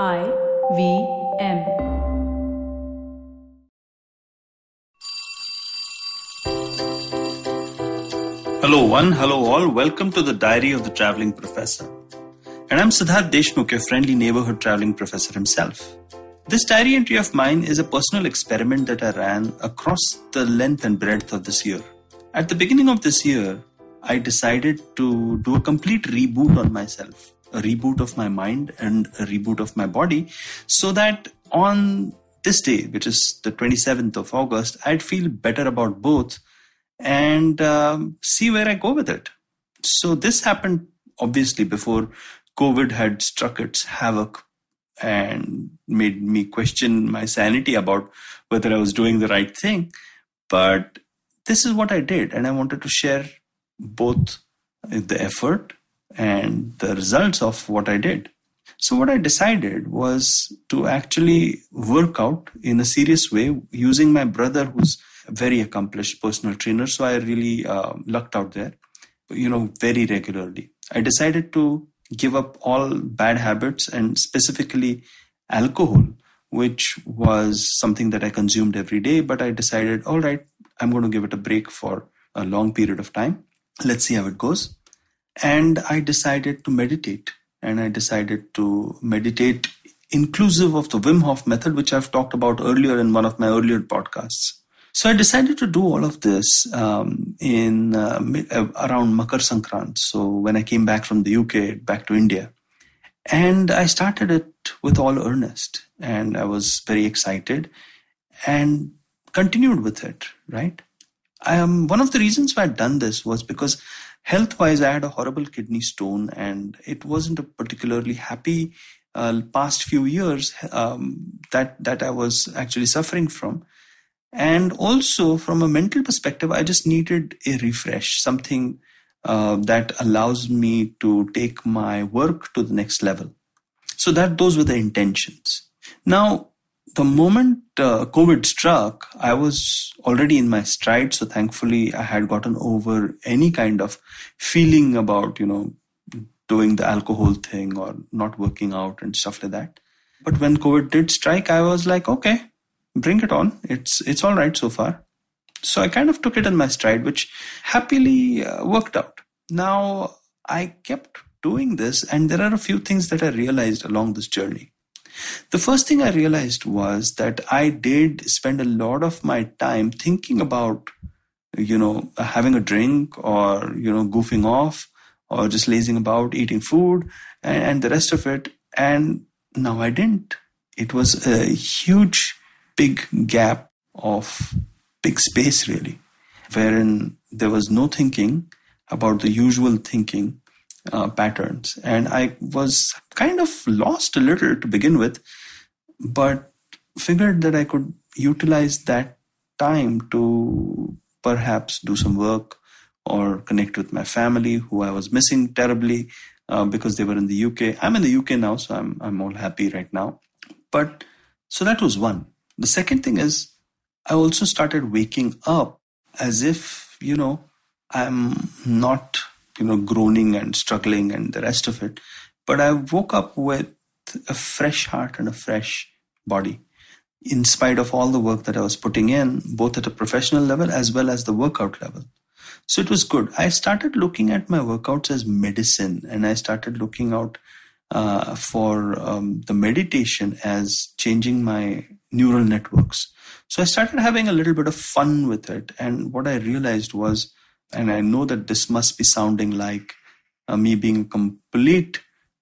I V M. Hello, one, hello, all. Welcome to the Diary of the Traveling Professor. And I'm Siddharth Deshmukh, your friendly neighborhood traveling professor himself. This diary entry of mine is a personal experiment that I ran across the length and breadth of this year. At the beginning of this year, I decided to do a complete reboot on myself, a reboot of my mind and a reboot of my body, so that on this day, which is the 27th of August, I'd feel better about both and um, see where I go with it. So this happened obviously before COVID had struck its havoc and made me question my sanity about whether I was doing the right thing. But this is what I did, and I wanted to share both the effort and the results of what I did. So, what I decided was to actually work out in a serious way using my brother, who's a very accomplished personal trainer. So, I really uh, lucked out there, you know, very regularly. I decided to give up all bad habits and specifically alcohol, which was something that I consumed every day. But I decided, all right, I'm going to give it a break for a long period of time. Let's see how it goes. And I decided to meditate. And I decided to meditate inclusive of the Wim Hof method, which I've talked about earlier in one of my earlier podcasts. So I decided to do all of this um, in uh, uh around Makar Sankrant. So when I came back from the UK back to India, and I started it with all earnest, and I was very excited, and continued with it. Right. I um, one of the reasons why I'd done this was because health-wise, I had a horrible kidney stone, and it wasn't a particularly happy uh, past few years um, that that I was actually suffering from. And also from a mental perspective i just needed a refresh something uh, that allows me to take my work to the next level. So that those were the intentions. Now the moment uh, covid struck i was already in my stride so thankfully i had gotten over any kind of feeling about you know doing the alcohol thing or not working out and stuff like that but when covid did strike i was like okay bring it on. It's it's all right so far. So I kind of took it in my stride, which happily uh, worked out. Now I kept doing this, and there are a few things that I realized along this journey. The first thing I realized was that I did spend a lot of my time thinking about, you know, having a drink or, you know, goofing off or just lazing about, eating food and, and the rest of it. And now I didn't. It was a huge big gap of big space, really, wherein there was no thinking about the usual thinking uh, patterns. And I was kind of lost a little to begin with, but figured that I could utilize that time to perhaps do some work or connect with my family who I was missing terribly uh, because they were in the UK. I'm in the UK now, so I'm I'm all happy right now. But so that was one. The second thing is, I also started waking up as if, you know, I'm not, you know, groaning and struggling and the rest of it, but I woke up with a fresh heart and a fresh body in spite of all the work that I was putting in, both at a professional level as well as the workout level. So it was good. I started looking at my workouts as medicine and I started looking out uh, for um, the meditation as changing my neural networks. So I started having a little bit of fun with it. And what I realized was, and I know that this must be sounding like uh, me being a complete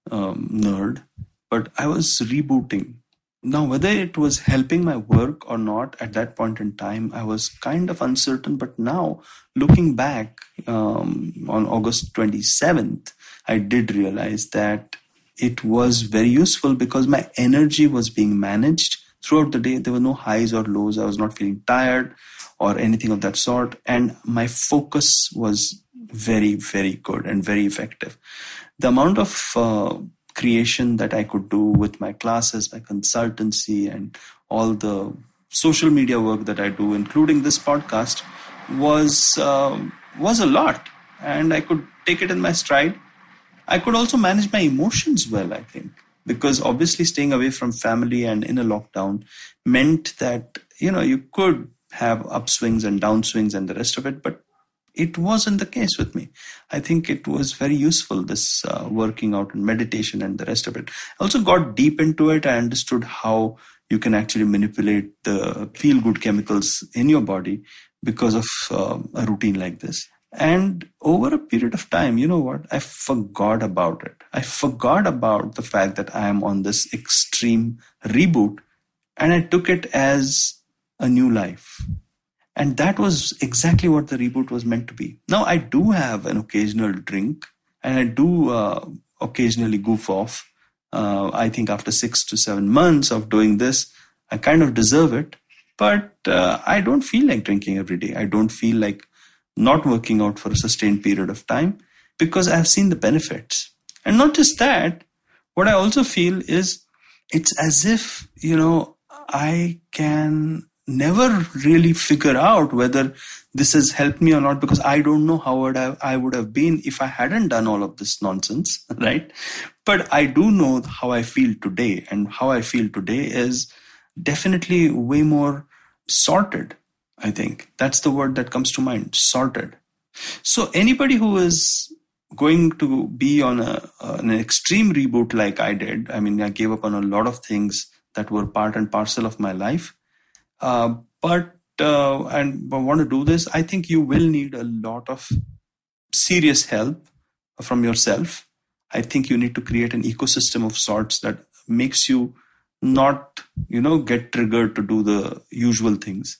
um, nerd, but I was rebooting. Now, whether it was helping my work or not at that point in time, I was kind of uncertain. But now, looking back um, on August 27th, I did realize that it was very useful because my energy was being managed throughout the day there were no highs or lows. I was not feeling tired or anything of that sort. And my focus was very very good and very effective. The amount of uh, creation that i could do with my classes my consultancy and all the social media work that i do including this podcast was uh, was a lot. And i could take it in my stride. I could also manage my emotions well i think because obviously staying away from family and in a lockdown meant that you know you could have upswings and downswings and the rest of it but it wasn't the case with me. I think it was very useful this uh, working out and meditation and the rest of it. I also got deep into it. I understood how you can actually manipulate the feel good chemicals in your body because of uh, a routine like this and over a period of time, you know what? I forgot about it. I forgot about the fact that I am on this extreme reboot and I took it as a new life. And that was exactly what the reboot was meant to be. Now, I do have an occasional drink and I do uh, occasionally goof off. Uh, I think after six to seven months of doing this, I kind of deserve it. But uh, I don't feel like drinking every day. I don't feel like not working out for a sustained period of time because I've seen the benefits. And not just that, what I also feel is it's as if, you know, I can never really figure out whether this has helped me or not because I don't know how would I, I would have been if I hadn't done all of this nonsense, right? But I do know how I feel today, and how I feel today is definitely way more sorted I think that's the word that comes to mind sorted. So, anybody who is going to be on a, an extreme reboot like I did, I mean, I gave up on a lot of things that were part and parcel of my life. Uh, but uh, and want to do this, I think you will need a lot of serious help from yourself. I think you need to create an ecosystem of sorts that makes you not, you know, get triggered to do the usual things.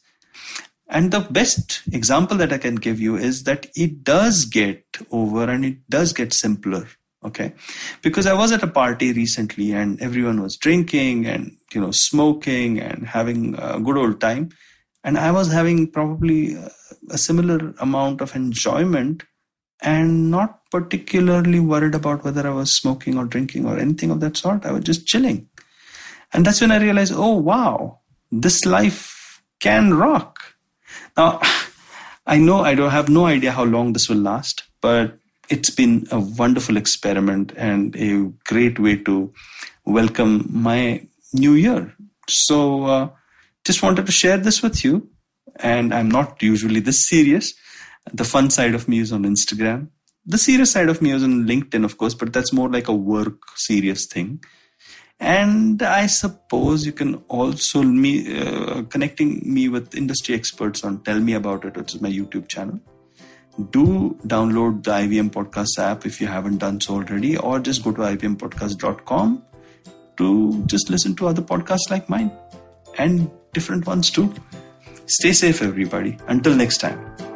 And the best example that I can give you is that it does get over and it does get simpler. Okay. Because I was at a party recently and everyone was drinking and, you know, smoking and having a good old time. And I was having probably a similar amount of enjoyment and not particularly worried about whether I was smoking or drinking or anything of that sort. I was just chilling. And that's when I realized, oh, wow, this life can rock now, I know I don't have no idea how long this will last, but it's been a wonderful experiment and a great way to welcome my new year. So, uh, just wanted to share this with you. And I'm not usually this serious. The fun side of me is on Instagram. The serious side of me is on LinkedIn, of course, but that's more like a work serious thing and i suppose you can also me uh, connecting me with industry experts on tell me about it which is my youtube channel. Do download the IVM podcast app if you haven't done so already or just go to ivmpodcast.com to just listen to other podcasts like mine and different ones too. Stay safe everybody. Until next time